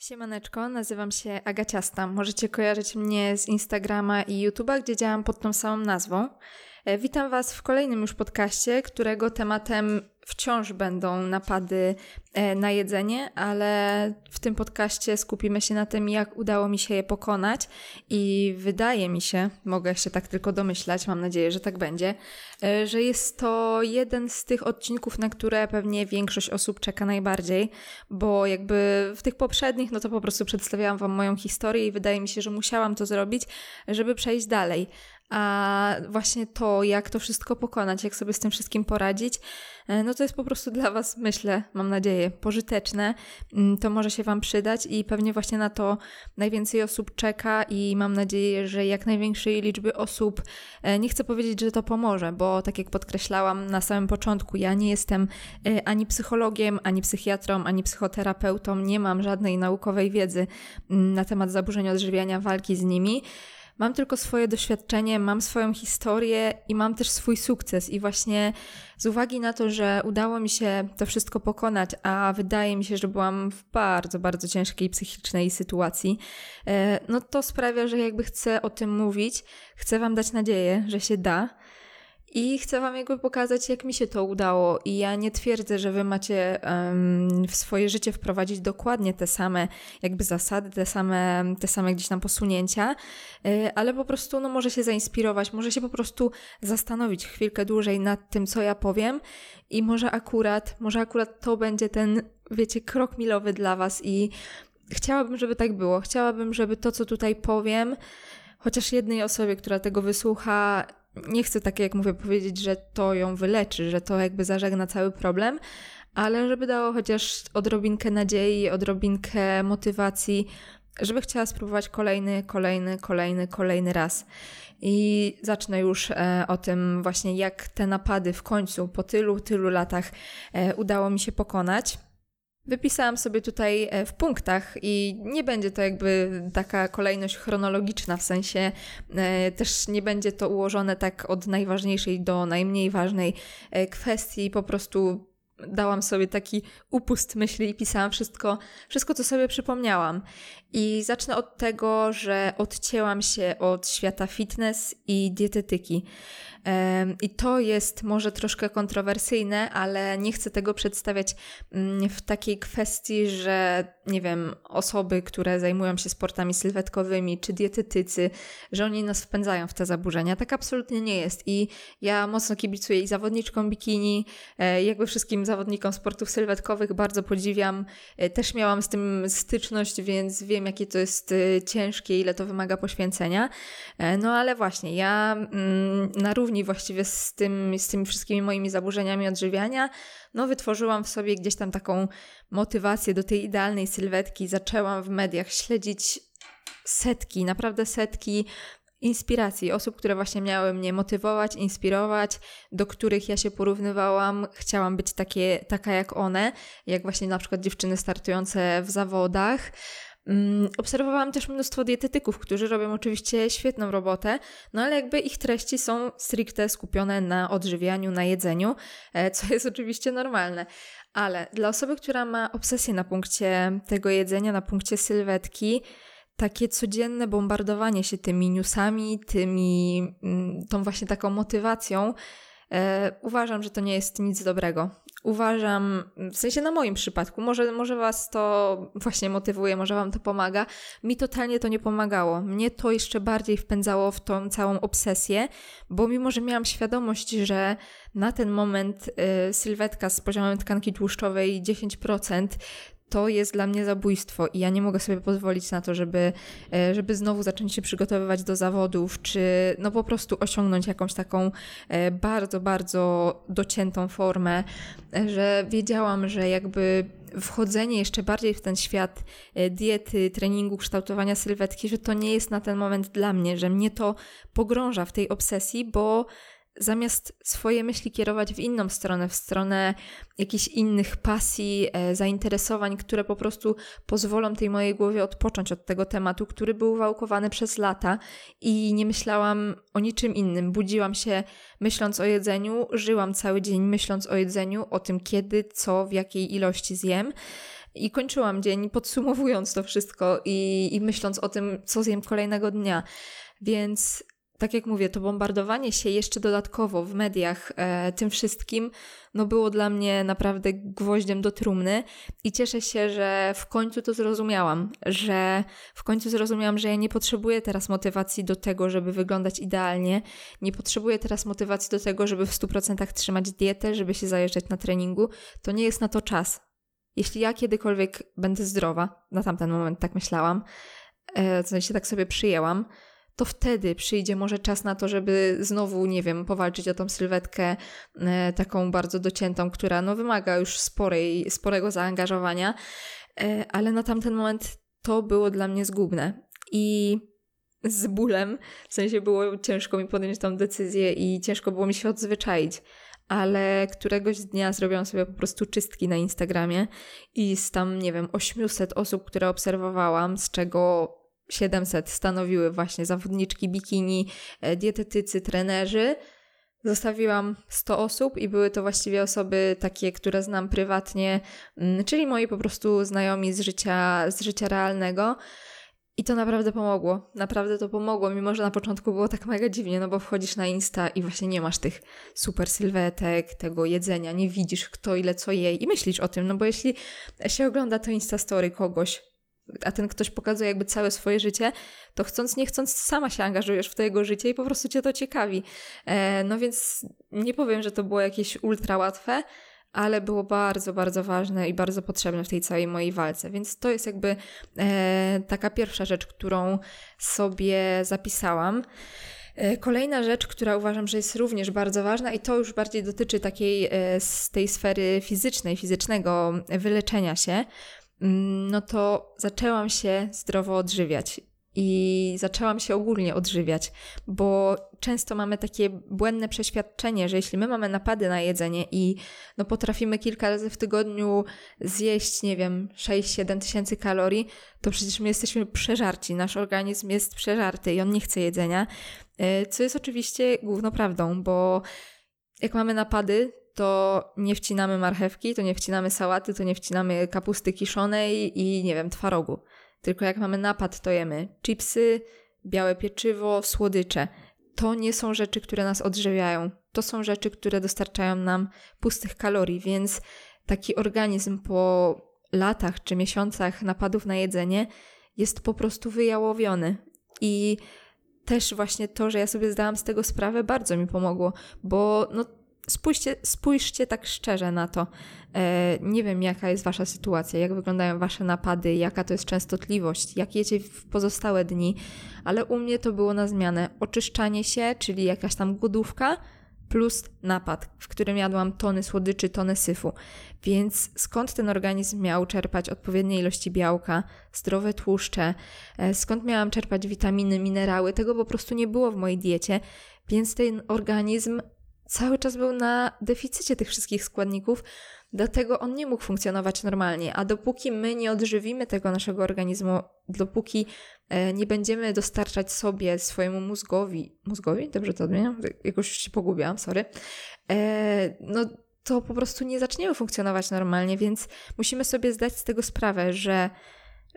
Siemaneczko, nazywam się Agaciasta. Możecie kojarzyć mnie z Instagrama i YouTube'a, gdzie działam pod tą samą nazwą. E, witam Was w kolejnym już podcaście, którego tematem wciąż będą napady e, na jedzenie, ale w tym podcaście skupimy się na tym, jak udało mi się je pokonać i wydaje mi się, mogę się tak tylko domyślać, mam nadzieję, że tak będzie, e, że jest to jeden z tych odcinków, na które pewnie większość osób czeka najbardziej, bo jakby w tych poprzednich, no to po prostu przedstawiałam Wam moją historię i wydaje mi się, że musiałam to zrobić, żeby przejść dalej. A właśnie to, jak to wszystko pokonać, jak sobie z tym wszystkim poradzić, e, no to jest po prostu dla Was, myślę, mam nadzieję, pożyteczne. Mm, to może się Wam przydać i pewnie właśnie na to najwięcej osób czeka i mam nadzieję, że jak największej liczby osób, e, nie chcę powiedzieć, że to pomoże, bo tak jak podkreślałam na samym początku, ja nie jestem e, ani psychologiem, ani psychiatrą, ani psychoterapeutą, nie mam żadnej naukowej wiedzy mm, na temat zaburzeń odżywiania, walki z nimi. Mam tylko swoje doświadczenie, mam swoją historię i mam też swój sukces. I właśnie z uwagi na to, że udało mi się to wszystko pokonać, a wydaje mi się, że byłam w bardzo, bardzo ciężkiej psychicznej sytuacji, e, no to sprawia, że jakby chcę o tym mówić, chcę Wam dać nadzieję, że się da. I chcę Wam jakby pokazać, jak mi się to udało. I ja nie twierdzę, że Wy macie um, w swoje życie wprowadzić dokładnie te same jakby zasady, te same, te same gdzieś tam posunięcia, yy, ale po prostu no, może się zainspirować, może się po prostu zastanowić chwilkę dłużej nad tym, co ja powiem i może akurat, może akurat to będzie ten, wiecie, krok milowy dla Was i chciałabym, żeby tak było. Chciałabym, żeby to, co tutaj powiem, chociaż jednej osobie, która tego wysłucha, nie chcę tak jak mówię powiedzieć, że to ją wyleczy, że to jakby zażegna cały problem, ale żeby dało chociaż odrobinkę nadziei, odrobinkę motywacji, żeby chciała spróbować kolejny, kolejny, kolejny, kolejny raz. I zacznę już e, o tym właśnie, jak te napady w końcu po tylu, tylu latach e, udało mi się pokonać. Wypisałam sobie tutaj e, w punktach i nie będzie to jakby taka kolejność chronologiczna, w sensie e, też nie będzie to ułożone tak od najważniejszej do najmniej ważnej e, kwestii, po prostu dałam sobie taki upust myśli i pisałam wszystko, wszystko, co sobie przypomniałam. I zacznę od tego, że odcięłam się od świata fitness i dietetyki. I to jest może troszkę kontrowersyjne, ale nie chcę tego przedstawiać mm, w takiej kwestii, że nie wiem, osoby, które zajmują się sportami sylwetkowymi, czy dietetycy, że oni nas wpędzają w te zaburzenia. Tak absolutnie nie jest. I ja mocno kibicuję i zawodniczkom bikini, e, jakby wszystkim zawodnikom sportów sylwetkowych bardzo podziwiam. E, też miałam z tym styczność, więc wiem, jakie to jest e, ciężkie, ile to wymaga poświęcenia. No ale właśnie, ja mm, na równi właściwie z, tym, z tymi wszystkimi moimi zaburzeniami odżywiania, no wytworzyłam w sobie gdzieś tam taką motywację do tej idealnej sylwetki. Zaczęłam w mediach śledzić setki, naprawdę setki inspiracji, osób, które właśnie miały mnie motywować, inspirować, do których ja się porównywałam. Chciałam być takie, taka jak one, jak właśnie na przykład dziewczyny startujące w zawodach. Mm, obserwowałam też mnóstwo dietetyków, którzy robią oczywiście świetną robotę, no ale jakby ich treści są stricte skupione na odżywianiu, na jedzeniu, e, co jest oczywiście normalne. Ale dla osoby, która ma obsesję na punkcie tego jedzenia, na punkcie sylwetki, takie codzienne bombardowanie się tymi newsami, tymi, mm, tą właśnie taką motywacją, e, uważam, że to nie jest nic dobrego uważam, w sensie na moim przypadku, może, może Was to właśnie motywuje, może Wam to pomaga. Mi totalnie to nie pomagało. Mnie to jeszcze bardziej wpędzało w tą całą obsesję, bo mimo, że miałam świadomość, że na ten moment y, sylwetka z poziomem tkanki tłuszczowej 10% to jest dla mnie zabójstwo i ja nie mogę sobie pozwolić na to, żeby, e, żeby znowu zacząć się przygotowywać do zawodów, czy no po prostu osiągnąć jakąś taką e, bardzo, bardzo dociętą formę, e, że wiedziałam, że jakby wchodzenie jeszcze bardziej w ten świat diety, treningu, kształtowania sylwetki, że to nie jest na ten moment dla mnie, że mnie to pogrąża w tej obsesji, bo zamiast swoje myśli kierować w inną stronę, w stronę jakichś innych pasji, e, zainteresowań, które po prostu pozwolą tej mojej głowie odpocząć od tego tematu, który był wałkowany przez lata i nie myślałam o niczym innym. Budziłam się myśląc o jedzeniu, żyłam cały dzień myśląc o jedzeniu, o tym kiedy, co, w jakiej ilości zjem. i kończyłam dzień podsumowując to wszystko i, i myśląc o tym, co zjem kolejnego dnia. Więc tak jak mówię, to bombardowanie się jeszcze dodatkowo w mediach e, tym wszystkim, no było dla mnie naprawdę gwoździem do trumny i cieszę się, że w końcu to zrozumiałam, że w końcu zrozumiałam, że ja nie potrzebuję teraz motywacji do tego, żeby wyglądać idealnie, nie potrzebuję teraz motywacji do tego, żeby w 100% trzymać dietę, żeby się zajeżdżać na treningu, to nie jest na to czas. Jeśli ja kiedykolwiek będę zdrowa, na tamten moment tak myślałam, e, w sensie tak sobie przyjęłam, to wtedy przyjdzie może czas na to, żeby znowu, nie wiem, powalczyć o tą sylwetkę e, taką bardzo dociętą, która no, wymaga już sporej, sporego zaangażowania, e, ale na tamten moment to było dla mnie zgubne. I z bólem, w sensie było ciężko mi podjąć tą decyzję i ciężko było mi się odzwyczaić ale któregoś dnia zrobiłam sobie po prostu czystki na Instagramie i z tam, nie wiem, 800 osób, które obserwowałam, z czego 700 stanowiły właśnie zawodniczki bikini, e, dietetycy, trenerzy. Zostawiłam 100 osób i były to właściwie osoby takie, które znam prywatnie, mm, czyli moi po prostu znajomi z życia, z życia realnego. I to naprawdę pomogło. Naprawdę to pomogło, mimo że na początku było tak mega dziwnie, no bo wchodzisz na Insta i właśnie nie masz tych super sylwetek, tego jedzenia, nie widzisz kto ile co jej i myślisz o tym, no bo jeśli się ogląda to Insta Story kogoś, a ten ktoś pokazuje jakby całe swoje życie, to chcąc, nie chcąc, sama się angażujesz w to jego życie i po prostu cię to ciekawi. E, no więc nie powiem, że to było jakieś ultra łatwe, ale było bardzo, bardzo ważne i bardzo potrzebne w tej całej mojej walce. Więc to jest jakby e, taka pierwsza rzecz, którą sobie zapisałam. E, kolejna rzecz, która uważam, że jest również bardzo ważna, i to już bardziej dotyczy takiej z tej sfery fizycznej, fizycznego wyleczenia się, no to zaczęłam się zdrowo odżywiać. I zaczęłam się ogólnie odżywiać, bo często mamy takie błędne przeświadczenie, że jeśli my mamy napady na jedzenie i no potrafimy kilka razy w tygodniu zjeść, nie wiem, 6-7 tysięcy kalorii, to przecież my jesteśmy przeżarci, nasz organizm jest przeżarty i on nie chce jedzenia, e, co jest oczywiście główną prawdą, bo jak mamy napady, to nie wcinamy marchewki, to nie wcinamy sałaty, to nie wcinamy kapusty kiszonej i nie wiem, twarogu. Tylko jak mamy napad, to jemy chipsy, białe pieczywo, słodycze. To nie są rzeczy, które nas odżywiają. To są rzeczy, które dostarczają nam pustych kalorii, więc taki organizm po latach czy miesiącach napadów na jedzenie jest po prostu wyjałowiony. I też właśnie to, że ja sobie zdałam z tego sprawę, bardzo mi pomogło, bo no, spójrzcie, spójrzcie tak szczerze na to. E, nie wiem, jaka jest Wasza sytuacja, jak wyglądają Wasze napady, jaka to jest częstotliwość, jak jecie w pozostałe dni, ale u mnie to było na zmianę oczyszczanie się, czyli jakaś tam głodówka, plus napad, w którym jadłam tony słodyczy, tony syfu. Więc skąd ten organizm miał czerpać odpowiednie ilości białka, zdrowe tłuszcze, e, skąd miałam czerpać witaminy, minerały, tego po prostu nie było w mojej diecie, więc ten organizm cały czas był na deficycie tych wszystkich składników, dlatego on nie mógł funkcjonować normalnie. A dopóki my nie odżywimy tego naszego organizmu, dopóki e, nie będziemy dostarczać sobie, swojemu mózgowi, mózgowi, dobrze to odmieniam? Jakoś się pogubiłam, sorry, e, no to po prostu nie zaczniemy funkcjonować normalnie, więc musimy sobie zdać z tego sprawę, że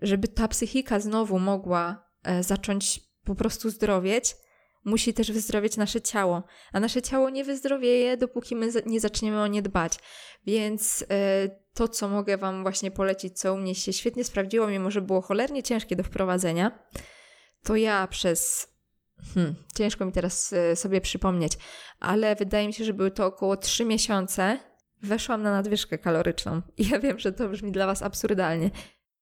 żeby ta psychika znowu mogła e, zacząć po prostu zdrowieć, musi też wyzdrowieć nasze ciało, a nasze ciało nie wyzdrowieje, dopóki my nie zaczniemy o nie dbać. Więc e, to, co mogę Wam właśnie polecić, co u mnie się świetnie sprawdziło, mimo że było cholernie ciężkie do wprowadzenia, to ja przez. Hmm, ciężko mi teraz e, sobie przypomnieć, ale wydaje mi się, że były to około 3 miesiące. Weszłam na nadwyżkę kaloryczną. I ja wiem, że to brzmi dla Was absurdalnie.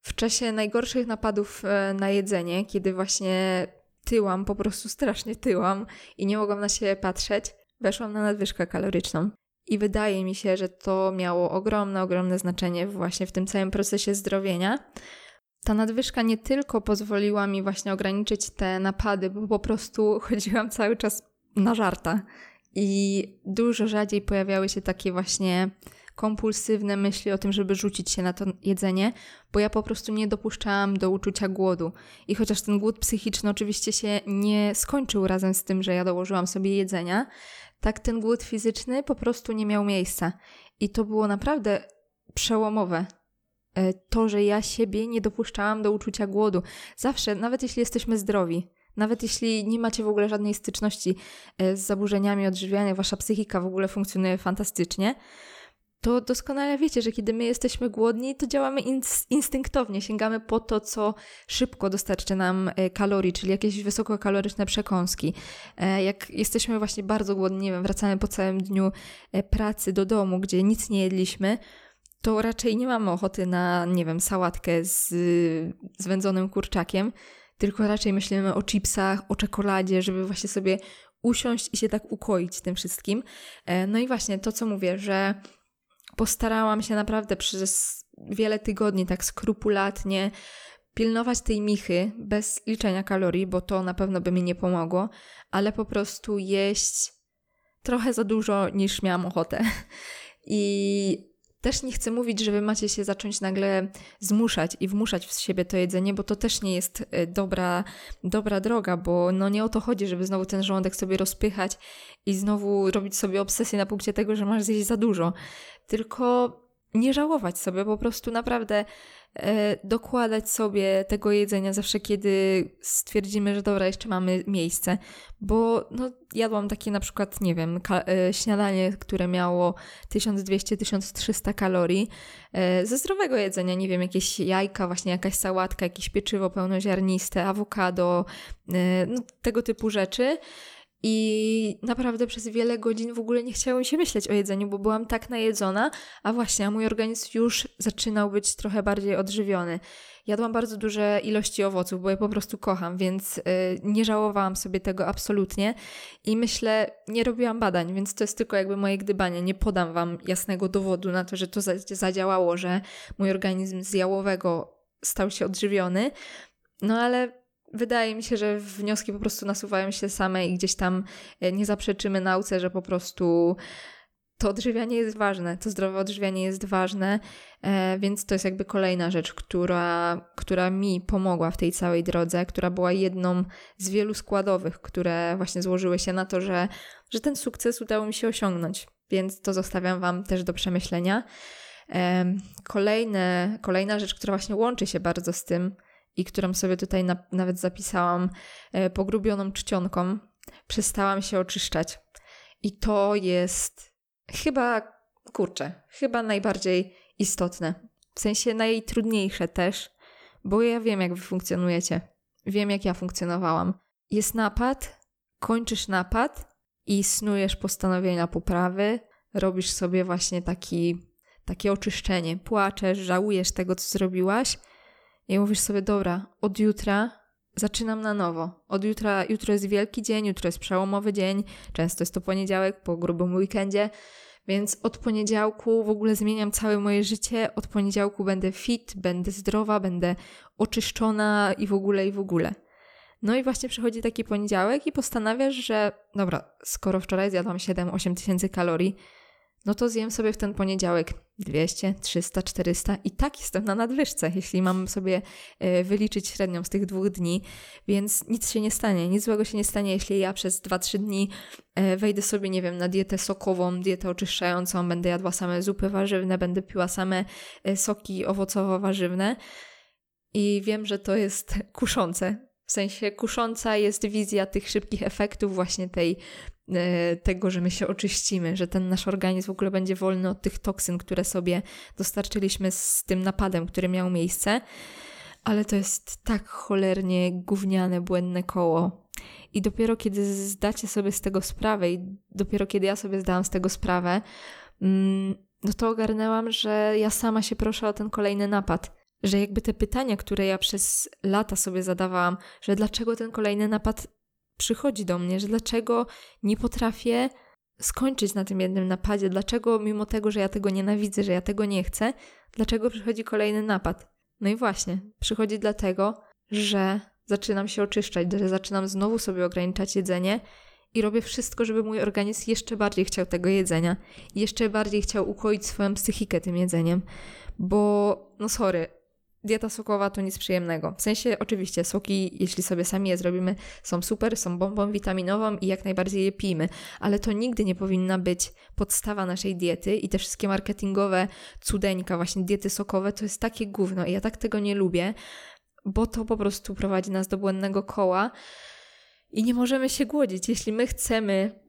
W czasie najgorszych napadów e, na jedzenie, kiedy właśnie tyłam, po prostu strasznie tyłam i nie mogłam na siebie patrzeć, weszłam na nadwyżkę kaloryczną. I wydaje mi się, że to miało ogromne, ogromne znaczenie właśnie w tym całym procesie zdrowienia. Ta nadwyżka nie tylko pozwoliła mi właśnie ograniczyć te napady, bo po prostu chodziłam cały czas na żarta i dużo rzadziej pojawiały się takie właśnie kompulsywne myśli o tym, żeby rzucić się na to jedzenie, bo ja po prostu nie dopuszczałam do uczucia głodu. I chociaż ten głód psychiczny oczywiście się nie skończył razem z tym, że ja dołożyłam sobie jedzenia, tak ten głód fizyczny po prostu nie miał miejsca. I to było naprawdę przełomowe. e, to, że ja siebie nie dopuszczałam do uczucia głodu. Zawsze, nawet jeśli jesteśmy zdrowi, nawet jeśli nie macie w ogóle żadnej styczności e, z zaburzeniami odżywiania, wasza psychika w ogóle funkcjonuje fantastycznie, to doskonale wiecie, że kiedy my jesteśmy głodni, to działamy instynktownie, sięgamy po to, co szybko dostarczy nam e, kalorii, czyli jakieś wysokokaloryczne przekąski. E, jak jesteśmy właśnie bardzo głodni, nie wiem, wracamy po całym dniu pracy do domu, gdzie nic nie jedliśmy, to raczej nie mamy ochoty na, nie wiem, sałatkę z, z wędzonym kurczakiem, tylko raczej myślimy o chipsach, o czekoladzie, żeby właśnie sobie usiąść i się tak ukoić tym wszystkim. E, no i właśnie to, co mówię, że postarałam się naprawdę przez wiele tygodni tak skrupulatnie pilnować tej michy bez liczenia kalorii, bo to na pewno by mi nie pomogło, ale po prostu jeść trochę za dużo niż miałam ochotę. I też nie chcę mówić, że wy macie się zacząć nagle zmuszać i wmuszać w siebie to jedzenie, bo to też nie jest e, dobra, dobra droga, bo no nie o to chodzi, żeby znowu ten żołądek sobie rozpychać i znowu robić sobie obsesję na punkcie tego, że masz zjeść za dużo. Tylko nie żałować sobie, po prostu naprawdę e, dokładać sobie tego jedzenia zawsze, kiedy stwierdzimy, że dobra, jeszcze mamy miejsce. Bo no, jadłam takie na przykład, nie wiem, e, śniadanie, które miało 1200-1300 kalorii e, ze zdrowego jedzenia, nie wiem, jakieś jajka, właśnie jakaś sałatka, jakieś pieczywo pełnoziarniste, awokado, e, no, tego typu rzeczy. I naprawdę przez wiele godzin w ogóle nie chciało mi się myśleć o jedzeniu, bo byłam tak najedzona, a właśnie, a mój organizm już zaczynał być trochę bardziej odżywiony. Jadłam bardzo duże ilości owoców, bo je po prostu kocham, więc yy, nie żałowałam sobie tego absolutnie i myślę, nie robiłam badań, więc to jest tylko jakby moje gdybanie. Nie podam Wam jasnego dowodu na to, że to zadziałało, że mój organizm z jałowego stał się odżywiony. No ale wydaje mi się, że wnioski po prostu nasuwają się same i gdzieś tam e, nie zaprzeczymy nauce, że po prostu to odżywianie jest ważne, to zdrowe odżywianie jest ważne, e, więc to jest jakby kolejna rzecz, która, która mi pomogła w tej całej drodze, która była jedną z wielu składowych, które właśnie złożyły się na to, że, że ten sukces udało mi się osiągnąć. Więc to zostawiam Wam też do przemyślenia. Kolejne, kolejna rzecz, która właśnie łączy się bardzo z tym, i którą sobie tutaj na, nawet zapisałam e, pogrubioną czcionką, przestałam się oczyszczać. I to jest chyba, kurczę, chyba najbardziej istotne. W sensie najtrudniejsze też, bo ja wiem, jak wy funkcjonujecie. Wiem, jak ja funkcjonowałam. Jest napad, kończysz napad i snujesz postanowienia poprawy, robisz sobie właśnie taki, takie oczyszczenie. Płaczesz, żałujesz tego, co zrobiłaś – i mówisz sobie, dobra, od jutra zaczynam na nowo. Od jutra, jutro jest wielki dzień, jutro jest przełomowy dzień, często jest to poniedziałek po grubym weekendzie, więc od poniedziałku w ogóle zmieniam całe moje życie. Od poniedziałku będę fit, będę zdrowa, będę oczyszczona i w ogóle, i w ogóle. No i właśnie przychodzi taki poniedziałek i postanawiasz, że dobra, skoro wczoraj zjadłam 7-8 tysięcy kalorii, no to zjem sobie w ten poniedziałek 200, 300, 400 i tak jestem na nadwyżce, jeśli mam sobie e, wyliczyć średnią z tych dwóch dni, więc nic się nie stanie, nic złego się nie stanie, jeśli ja przez 2-3 dni e, wejdę sobie, nie wiem, na dietę sokową, dietę oczyszczającą, będę jadła same zupy warzywne, będę piła same e, soki owocowo-warzywne. I wiem, że to jest kuszące, w sensie kusząca jest wizja tych szybkich efektów, właśnie tej, e, tego, że my się oczyścimy, że ten nasz organizm w ogóle będzie wolny od tych toksyn, które sobie dostarczyliśmy z tym napadem, który miał miejsce. Ale to jest tak cholernie gówniane, błędne koło. I dopiero kiedy zdacie sobie z tego sprawę, i dopiero kiedy ja sobie zdałam z tego sprawę, mm, no to ogarnęłam, że ja sama się proszę o ten kolejny napad że jakby te pytania, które ja przez lata sobie zadawałam, że dlaczego ten kolejny napad przychodzi do mnie, że dlaczego nie potrafię skończyć na tym jednym napadzie, dlaczego mimo tego, że ja tego nienawidzę, że ja tego nie chcę, dlaczego przychodzi kolejny napad. No i właśnie, przychodzi dlatego, że zaczynam się oczyszczać, że zaczynam znowu sobie ograniczać jedzenie i robię wszystko, żeby mój organizm jeszcze bardziej chciał tego jedzenia, jeszcze bardziej chciał ukoić swoją psychikę tym jedzeniem, bo no sorry, dieta sokowa to nic przyjemnego. W sensie, oczywiście, soki, jeśli sobie sami je zrobimy, są super, są bombą witaminową i jak najbardziej je pijmy, ale to nigdy nie powinna być podstawa naszej diety i te wszystkie marketingowe cudeńka, właśnie diety sokowe, to jest takie gówno i ja tak tego nie lubię, bo to po prostu prowadzi nas do błędnego koła i nie możemy się głodzić. Jeśli my chcemy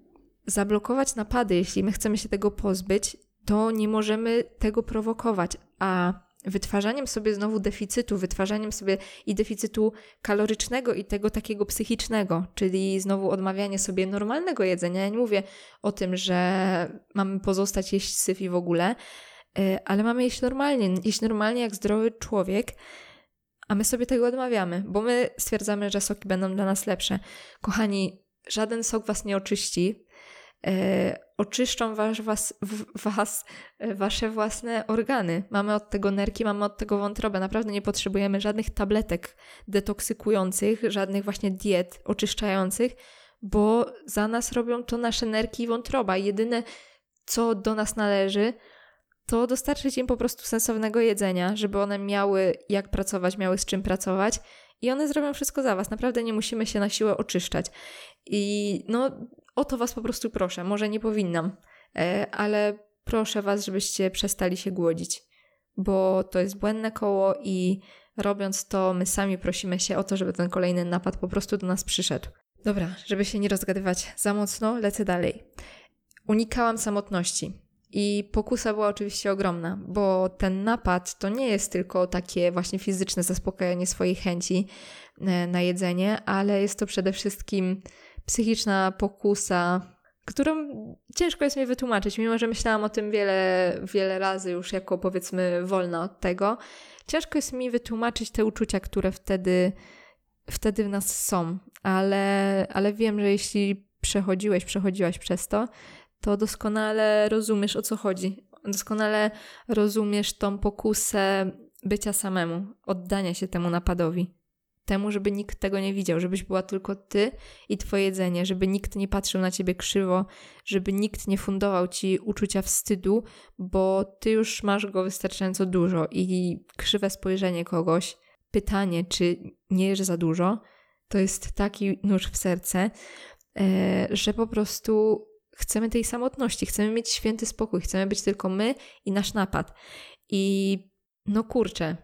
zablokować napady, jeśli my chcemy się tego pozbyć, to nie możemy tego prowokować, a wytwarzaniem sobie znowu deficytu, wytwarzaniem sobie i deficytu kalorycznego, i tego takiego psychicznego, czyli znowu odmawianie sobie normalnego jedzenia. Ja nie mówię o tym, że mamy pozostać jeść syf i w ogóle, y, ale mamy jeść normalnie, jeść normalnie jak zdrowy człowiek, a my sobie tego odmawiamy, bo my stwierdzamy, że soki będą dla nas lepsze. Kochani, żaden sok was nie oczyści. E, oczyszczą was, was, was, e, wasze własne organy. Mamy od tego nerki, mamy od tego wątrobę. Naprawdę nie potrzebujemy żadnych tabletek detoksykujących, żadnych właśnie diet oczyszczających, bo za nas robią to nasze nerki i wątroba. Jedyne, co do nas należy, to dostarczyć im po prostu sensownego jedzenia, żeby one miały jak pracować, miały z czym pracować i one zrobią wszystko za was. Naprawdę nie musimy się na siłę oczyszczać. I no, o to was po prostu proszę. Może nie powinnam, e, ale proszę was, żebyście przestali się głodzić, bo to jest błędne koło i robiąc to, my sami prosimy się o to, żeby ten kolejny napad po prostu do nas przyszedł. Dobra, żeby się nie rozgadywać za mocno, lecę dalej. Unikałam samotności. I pokusa była oczywiście ogromna, bo ten napad to nie jest tylko takie właśnie fizyczne zaspokajanie swojej chęci e, na jedzenie, ale jest to przede wszystkim psychiczna pokusa, którą ciężko jest mi wytłumaczyć, mimo że myślałam o tym wiele, wiele razy już jako powiedzmy wolna od tego. Ciężko jest mi wytłumaczyć te uczucia, które wtedy, wtedy w nas są, ale, ale wiem, że jeśli przechodziłeś, przechodziłaś przez to, to doskonale rozumiesz o co chodzi. Doskonale rozumiesz tą pokusę bycia samemu, oddania się temu napadowi. Temu, żeby nikt tego nie widział, żebyś była tylko ty i twoje jedzenie, żeby nikt nie patrzył na ciebie krzywo, żeby nikt nie fundował ci uczucia wstydu, bo ty już masz go wystarczająco dużo i krzywe spojrzenie kogoś, pytanie, czy nie jesz za dużo, to jest taki nóż w serce, e, że po prostu chcemy tej samotności, chcemy mieć święty spokój, chcemy być tylko my i nasz napad. I no kurczę,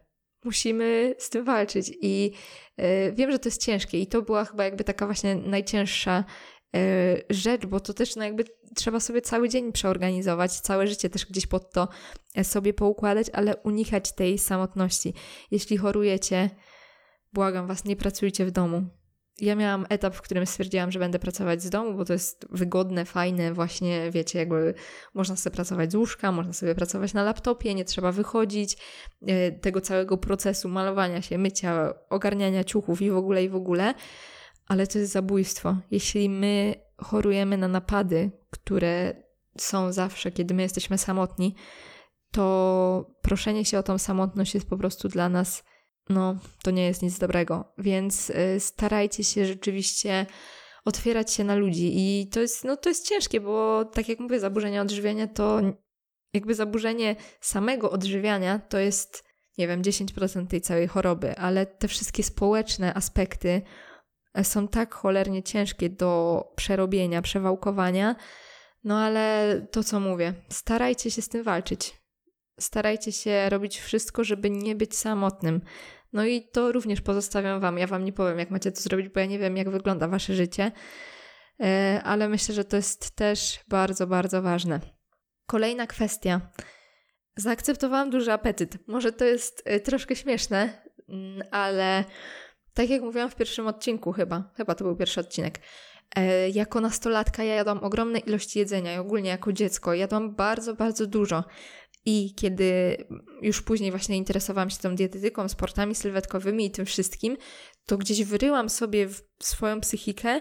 musimy z tym walczyć. I y, wiem, że to jest ciężkie, i to była chyba jakby taka właśnie najcięższa y, rzecz, bo to też no jakby trzeba sobie cały dzień przeorganizować, całe życie też gdzieś pod to e, sobie poukładać, ale unikać tej samotności. Jeśli chorujecie, błagam Was, nie pracujcie w domu ja miałam etap, w którym stwierdziłam, że będę pracować z domu, bo to jest wygodne, fajne, właśnie wiecie, jakby można sobie pracować z łóżka, można sobie pracować na laptopie, nie trzeba wychodzić, e, tego całego procesu malowania się, mycia, ogarniania ciuchów i w ogóle, i w ogóle, ale to jest zabójstwo. Jeśli my chorujemy na napady, które są zawsze, kiedy my jesteśmy samotni, to proszenie się o tą samotność jest po prostu dla nas no to nie jest nic dobrego. Więc y, starajcie się rzeczywiście otwierać się na ludzi i to jest, no, to jest ciężkie, bo tak jak mówię, zaburzenia odżywiania to jakby zaburzenie samego odżywiania to jest, nie wiem, 10% tej całej choroby, ale te wszystkie społeczne aspekty e, są tak cholernie ciężkie do przerobienia, przewałkowania, no ale to co mówię, starajcie się z tym walczyć. Starajcie się robić wszystko, żeby nie być samotnym. No i to również pozostawiam Wam. Ja Wam nie powiem, jak macie to zrobić, bo ja nie wiem, jak wygląda Wasze życie, e, ale myślę, że to jest też bardzo, bardzo ważne. Kolejna kwestia. Zaakceptowałam duży apetyt. Może to jest e, troszkę śmieszne, mm, ale tak jak mówiłam w pierwszym odcinku, chyba, chyba to był pierwszy odcinek. E, jako nastolatka ja jadłam ogromne ilości jedzenia i ogólnie jako dziecko jadłam bardzo, bardzo dużo. I kiedy już później właśnie interesowałam się tą dietetyką, sportami sylwetkowymi i tym wszystkim, to gdzieś wyryłam sobie w swoją psychikę,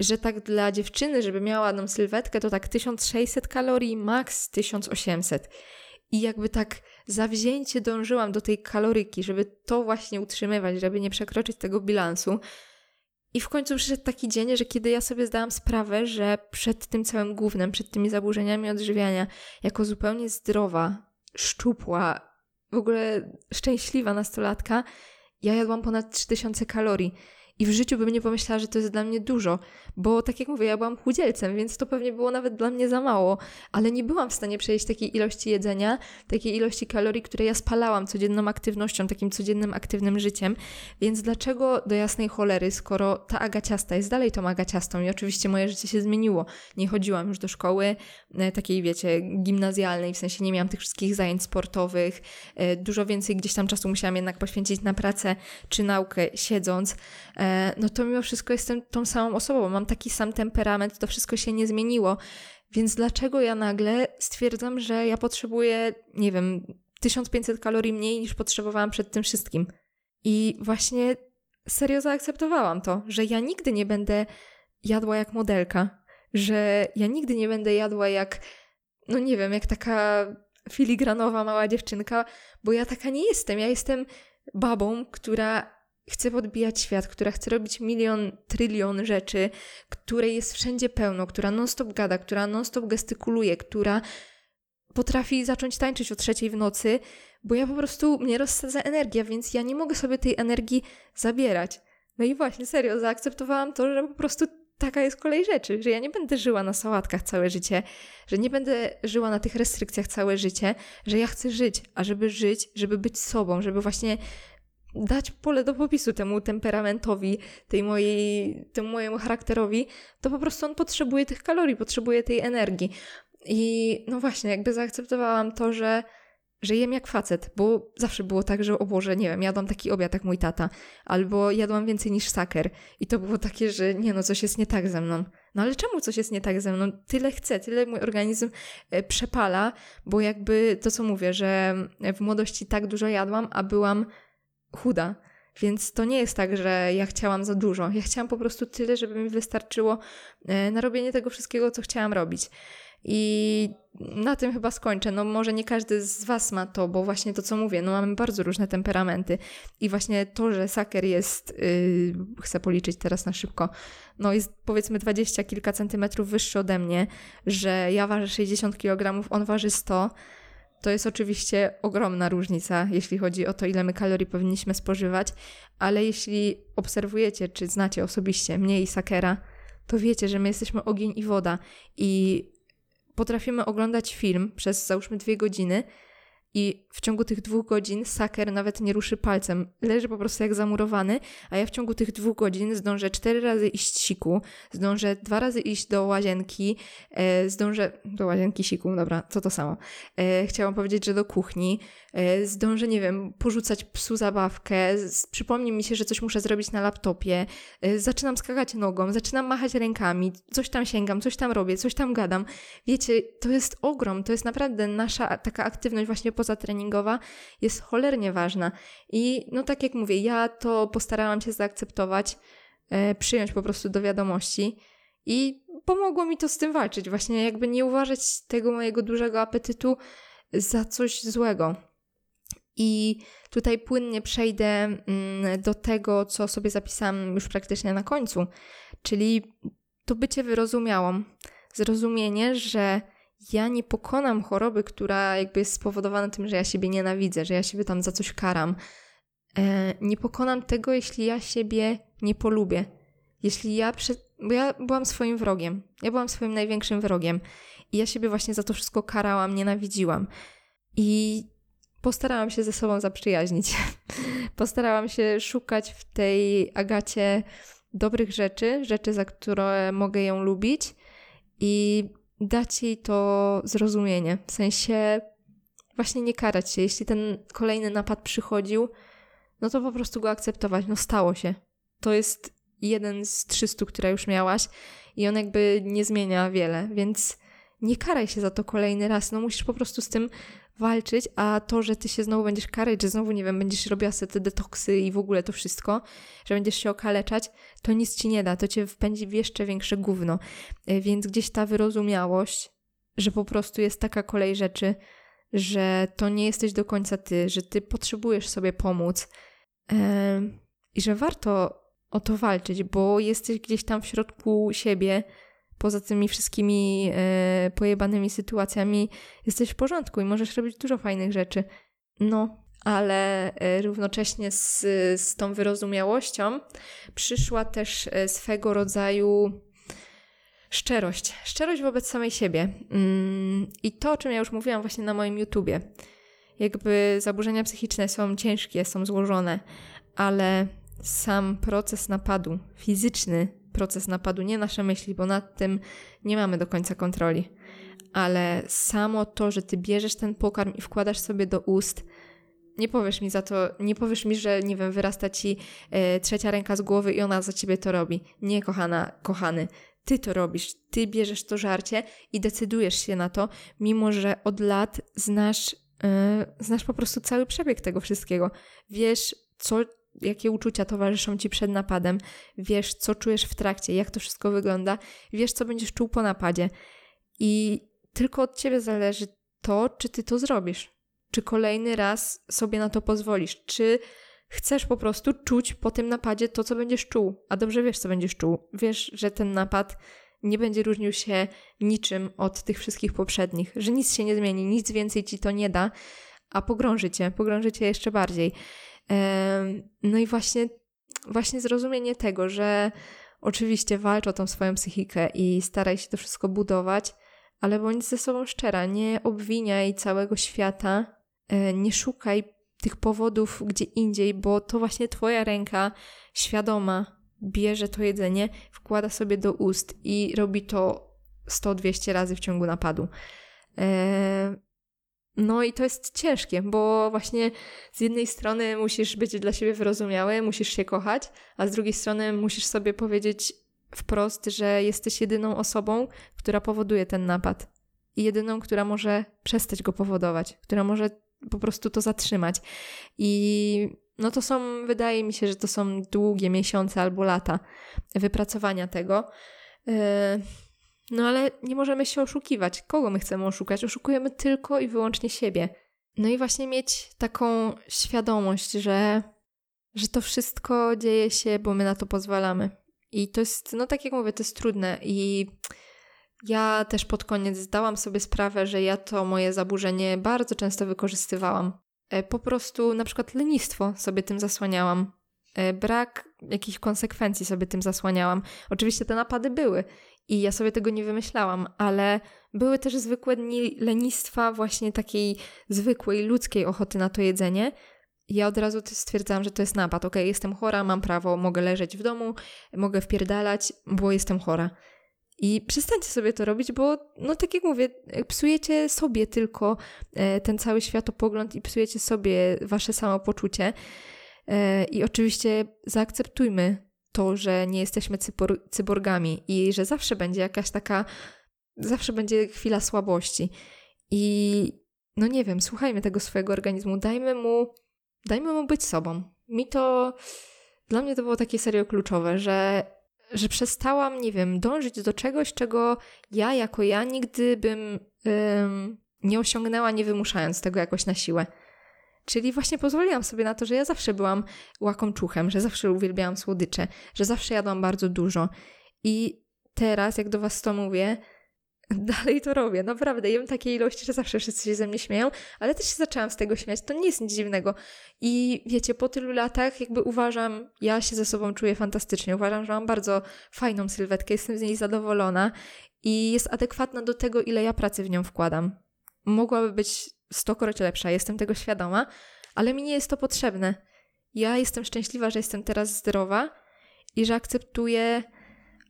że tak dla dziewczyny, żeby miała ładną sylwetkę, to tak 1600 kalorii, maks 1800. I jakby tak zawzięcie dążyłam do tej kaloryki, żeby to właśnie utrzymywać, żeby nie przekroczyć tego bilansu. I w końcu przyszedł taki dzień, że kiedy ja sobie zdałam sprawę, że przed tym całym głównym, przed tymi zaburzeniami odżywiania, jako zupełnie zdrowa, szczupła, w ogóle szczęśliwa nastolatka, ja jadłam ponad 3000 kalorii. I w życiu bym nie pomyślała, że to jest dla mnie dużo, bo tak jak mówię, ja byłam chudzielcem, więc to pewnie było nawet dla mnie za mało, ale nie byłam w stanie przejść takiej ilości jedzenia, takiej ilości kalorii, które ja spalałam codzienną aktywnością, takim codziennym aktywnym życiem. Więc dlaczego do jasnej cholery, skoro ta agaciasta jest dalej tą agaciastą i oczywiście moje życie się zmieniło. Nie chodziłam już do szkoły e, takiej, wiecie, gimnazjalnej, w sensie nie miałam tych wszystkich zajęć sportowych, e, dużo więcej gdzieś tam czasu musiałam jednak poświęcić na pracę czy naukę siedząc. E, no to mimo wszystko jestem tą samą osobą, mam taki sam temperament, to wszystko się nie zmieniło. Więc dlaczego ja nagle stwierdzam, że ja potrzebuję, nie wiem, 1500 kalorii mniej niż potrzebowałam przed tym wszystkim? I właśnie serio zaakceptowałam to, że ja nigdy nie będę jadła jak modelka, że ja nigdy nie będę jadła jak, no nie wiem, jak taka filigranowa mała dziewczynka, bo ja taka nie jestem. Ja jestem babą, która chce podbijać świat, która chce robić milion, trylion rzeczy, której jest wszędzie pełno, która non-stop gada, która non-stop gestykuluje, która potrafi zacząć tańczyć o trzeciej w nocy, bo ja po prostu, mnie rozsadza energia, więc ja nie mogę sobie tej energii zabierać. No i właśnie, serio, zaakceptowałam to, że po prostu taka jest kolej rzeczy, że ja nie będę żyła na sałatkach całe życie, że nie będę żyła na tych restrykcjach całe życie, że ja chcę żyć, a żeby żyć, żeby być sobą, żeby właśnie dać pole do popisu temu temperamentowi, tej mojej, temu mojemu charakterowi, to po prostu on potrzebuje tych kalorii, potrzebuje tej energii. I no właśnie, jakby zaakceptowałam to, że, że jem jak facet, bo zawsze było tak, że o Boże, nie wiem, jadłam taki obiad jak mój tata, albo jadłam więcej niż saker. I to było takie, że nie no, coś jest nie tak ze mną. No ale czemu coś jest nie tak ze mną? Tyle chcę, tyle mój organizm e, przepala, bo jakby to, co mówię, że w młodości tak dużo jadłam, a byłam chuda. Więc to nie jest tak, że ja chciałam za dużo. Ja chciałam po prostu tyle, żeby mi wystarczyło e, na robienie tego wszystkiego, co chciałam robić. I na tym chyba skończę. No może nie każdy z Was ma to, bo właśnie to, co mówię, no mamy bardzo różne temperamenty. I właśnie to, że saker jest, yy, chcę policzyć teraz na szybko, no jest powiedzmy dwadzieścia kilka centymetrów wyższy ode mnie, że ja ważę 60 kg, on waży 100 to jest oczywiście ogromna różnica, jeśli chodzi o to, ile my kalorii powinniśmy spożywać, ale jeśli obserwujecie, czy znacie osobiście mnie i Sakera, to wiecie, że my jesteśmy ogień i woda i potrafimy oglądać film przez załóżmy dwie godziny i w ciągu tych dwóch godzin saker nawet nie ruszy palcem. Leży po prostu jak zamurowany, a ja w ciągu tych dwóch godzin zdążę cztery razy iść siku, zdążę dwa razy iść do łazienki, e, zdążę... Do łazienki siku, dobra, co to samo. E, chciałam powiedzieć, że do kuchni, e, zdążę, nie wiem, porzucać psu zabawkę, z, przypomni mi się, że coś muszę zrobić na laptopie, e, zaczynam skakać nogą, zaczynam machać rękami, coś tam sięgam, coś tam robię, coś tam gadam. Wiecie, to jest ogrom, to jest naprawdę nasza taka aktywność właśnie pozatreningowa jest cholernie ważna. I no tak jak mówię, ja to postarałam się zaakceptować, e, przyjąć po prostu do wiadomości i pomogło mi to z tym walczyć. Właśnie jakby nie uważać tego mojego dużego apetytu za coś złego. I tutaj płynnie przejdę mm, do tego, co sobie zapisałam już praktycznie na końcu, czyli to bycie wyrozumiałą. Zrozumienie, że ja nie pokonam choroby, która jakby jest spowodowana tym, że ja siebie nienawidzę, że ja siebie tam za coś karam. E, nie pokonam tego, jeśli ja siebie nie polubię. Jeśli ja przed... Bo ja byłam swoim wrogiem. Ja byłam swoim największym wrogiem. I ja siebie właśnie za to wszystko karałam, nienawidziłam. I postarałam się ze sobą zaprzyjaźnić. postarałam się szukać w tej Agacie dobrych rzeczy, rzeczy, za które mogę ją lubić. I dać jej to zrozumienie. W sensie właśnie nie karać się. Jeśli ten kolejny napad przychodził, no to po prostu go akceptować. No stało się. To jest jeden z 300, które już miałaś i on jakby nie zmienia wiele, więc nie karaj się za to kolejny raz. No musisz po prostu z tym walczyć, a to, że ty się znowu będziesz karać, że znowu, nie wiem, będziesz robiła sobie te detoksy i w ogóle to wszystko, że będziesz się okaleczać, to nic ci nie da, to cię wpędzi w jeszcze większe gówno. E, więc gdzieś ta wyrozumiałość, że po prostu jest taka kolej rzeczy, że to nie jesteś do końca ty, że ty potrzebujesz sobie pomóc yy, i że warto o to walczyć, bo jesteś gdzieś tam w środku siebie, poza tymi wszystkimi e, pojebanymi sytuacjami jesteś w porządku i możesz robić dużo fajnych rzeczy. No, ale e, równocześnie z, z tą wyrozumiałością przyszła też e, swego rodzaju szczerość. Szczerość wobec samej siebie. Mm, I to, o czym ja już mówiłam właśnie na moim YouTubie. Jakby zaburzenia psychiczne są ciężkie, są złożone, ale sam proces napadu, fizyczny proces napadu, nie nasze myśli, bo nad tym nie mamy do końca kontroli, ale samo to, że ty bierzesz ten pokarm i wkładasz sobie do ust, nie powiesz mi za to, nie powiesz mi, że nie wiem, wyrasta ci e, trzecia ręka z głowy i ona za ciebie to robi. Nie, kochana, kochany. Ty to robisz, ty bierzesz to żarcie i decydujesz się na to, mimo że od lat znasz, e, znasz po prostu cały przebieg tego wszystkiego. Wiesz, co, jakie uczucia towarzyszą ci przed napadem, wiesz, co czujesz w trakcie, jak to wszystko wygląda, wiesz, co będziesz czuł po napadzie. I tylko od ciebie zależy to, czy ty to zrobisz. Czy kolejny raz sobie na to pozwolisz? Czy chcesz po prostu czuć po tym napadzie to, co będziesz czuł? A dobrze wiesz, co będziesz czuł. Wiesz, że ten napad nie będzie różnił się niczym od tych wszystkich poprzednich, że nic się nie zmieni, nic więcej ci to nie da, a pogrąży cię, pogrąży cię jeszcze bardziej. No i właśnie, właśnie zrozumienie tego, że oczywiście walcz o tą swoją psychikę i staraj się to wszystko budować, ale bądź ze sobą szczera, nie obwiniaj całego świata, e, nie szukaj tych powodów gdzie indziej, bo to właśnie twoja ręka świadoma bierze to jedzenie, wkłada sobie do ust i robi to 100-200 razy w ciągu napadu. No i to jest ciężkie, bo właśnie z jednej strony musisz być dla siebie wyrozumiały, musisz się kochać, a z drugiej strony musisz sobie powiedzieć wprost, że jesteś jedyną osobą, która powoduje ten napad i jedyną, która może przestać go powodować, która może po prostu to zatrzymać. I no to są, wydaje mi się, że to są długie miesiące albo lata wypracowania tego. Yy, no ale nie możemy się oszukiwać. Kogo my chcemy oszukać? Oszukujemy tylko i wyłącznie siebie. No i właśnie mieć taką świadomość, że, że to wszystko dzieje się, bo my na to pozwalamy. I to jest, no tak jak mówię, to jest trudne i ja też pod koniec zdałam sobie sprawę, że ja to moje zaburzenie bardzo często wykorzystywałam. E, po prostu na przykład lenistwo sobie tym zasłaniałam. E, brak jakichś konsekwencji sobie tym zasłaniałam. Oczywiście te napady były i ja sobie tego nie wymyślałam, ale były też zwykłe dni lenistwa, właśnie takiej zwykłej, ludzkiej ochoty na to jedzenie, ja od razu stwierdzałam, że to jest napad. Okay, jestem chora, mam prawo, mogę leżeć w domu, mogę wpierdalać, bo jestem chora. I przestańcie sobie to robić, bo, no tak jak mówię, psujecie sobie tylko e, ten cały światopogląd i psujecie sobie wasze samopoczucie. E, I oczywiście zaakceptujmy to, że nie jesteśmy cybor cyborgami i że zawsze będzie jakaś taka, zawsze będzie chwila słabości. I no nie wiem, słuchajmy tego swojego organizmu, dajmy mu dajmy mu być sobą. Mi to, dla mnie to było takie serio kluczowe, że, że przestałam, nie wiem, dążyć do czegoś, czego ja jako ja nigdy bym ym, nie osiągnęła, nie wymuszając tego jakoś na siłę. Czyli właśnie pozwoliłam sobie na to, że ja zawsze byłam łakomczuchem, że zawsze uwielbiałam słodycze, że zawsze jadłam bardzo dużo. I teraz, jak do Was to mówię, dalej to robię. Naprawdę, jem takie ilości, że zawsze wszyscy się ze mnie śmieją, ale też się zaczęłam z tego śmiać. To nie jest nic dziwnego. I wiecie, po tylu latach jakby uważam, ja się ze sobą czuję fantastycznie. Uważam, że mam bardzo fajną sylwetkę, jestem z niej zadowolona i jest adekwatna do tego, ile ja pracy w nią wkładam. Mogłaby być stokroć lepsza, jestem tego świadoma, ale mi nie jest to potrzebne. Ja jestem szczęśliwa, że jestem teraz zdrowa i że akceptuję,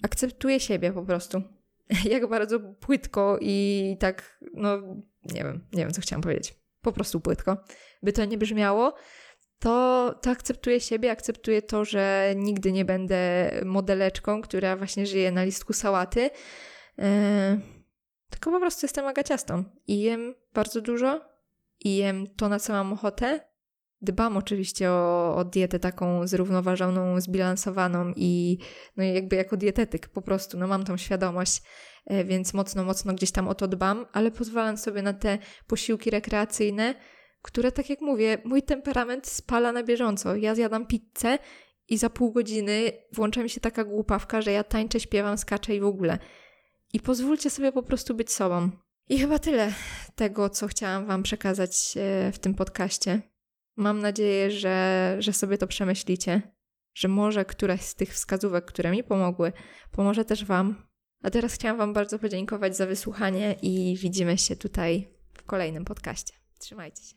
akceptuję siebie po prostu. jak bardzo płytko i tak, no nie wiem, nie wiem co chciałam powiedzieć. Po prostu płytko. By to nie brzmiało, to, to akceptuję siebie, akceptuję to, że nigdy nie będę modeleczką, która właśnie żyje na listku sałaty. Yy, tylko po prostu jestem agaciastą i jem bardzo dużo i jem to, na co mam ochotę Dbam oczywiście o, o dietę taką zrównoważoną, zbilansowaną i no jakby jako dietetyk po prostu, no mam tą świadomość, e, więc mocno, mocno gdzieś tam o to dbam, ale pozwalam sobie na te posiłki rekreacyjne, które tak jak mówię, mój temperament spala na bieżąco. Ja zjadam pizzę i za pół godziny włącza mi się taka głupawka, że ja tańczę, śpiewam, skaczę i w ogóle. I pozwólcie sobie po prostu być sobą. I chyba tyle tego, co chciałam Wam przekazać e, w tym podcaście. Mam nadzieję, że, że sobie to przemyślicie, że może któraś z tych wskazówek, które mi pomogły, pomoże też Wam. A teraz chciałam Wam bardzo podziękować za wysłuchanie i widzimy się tutaj w kolejnym podcaście. Trzymajcie się.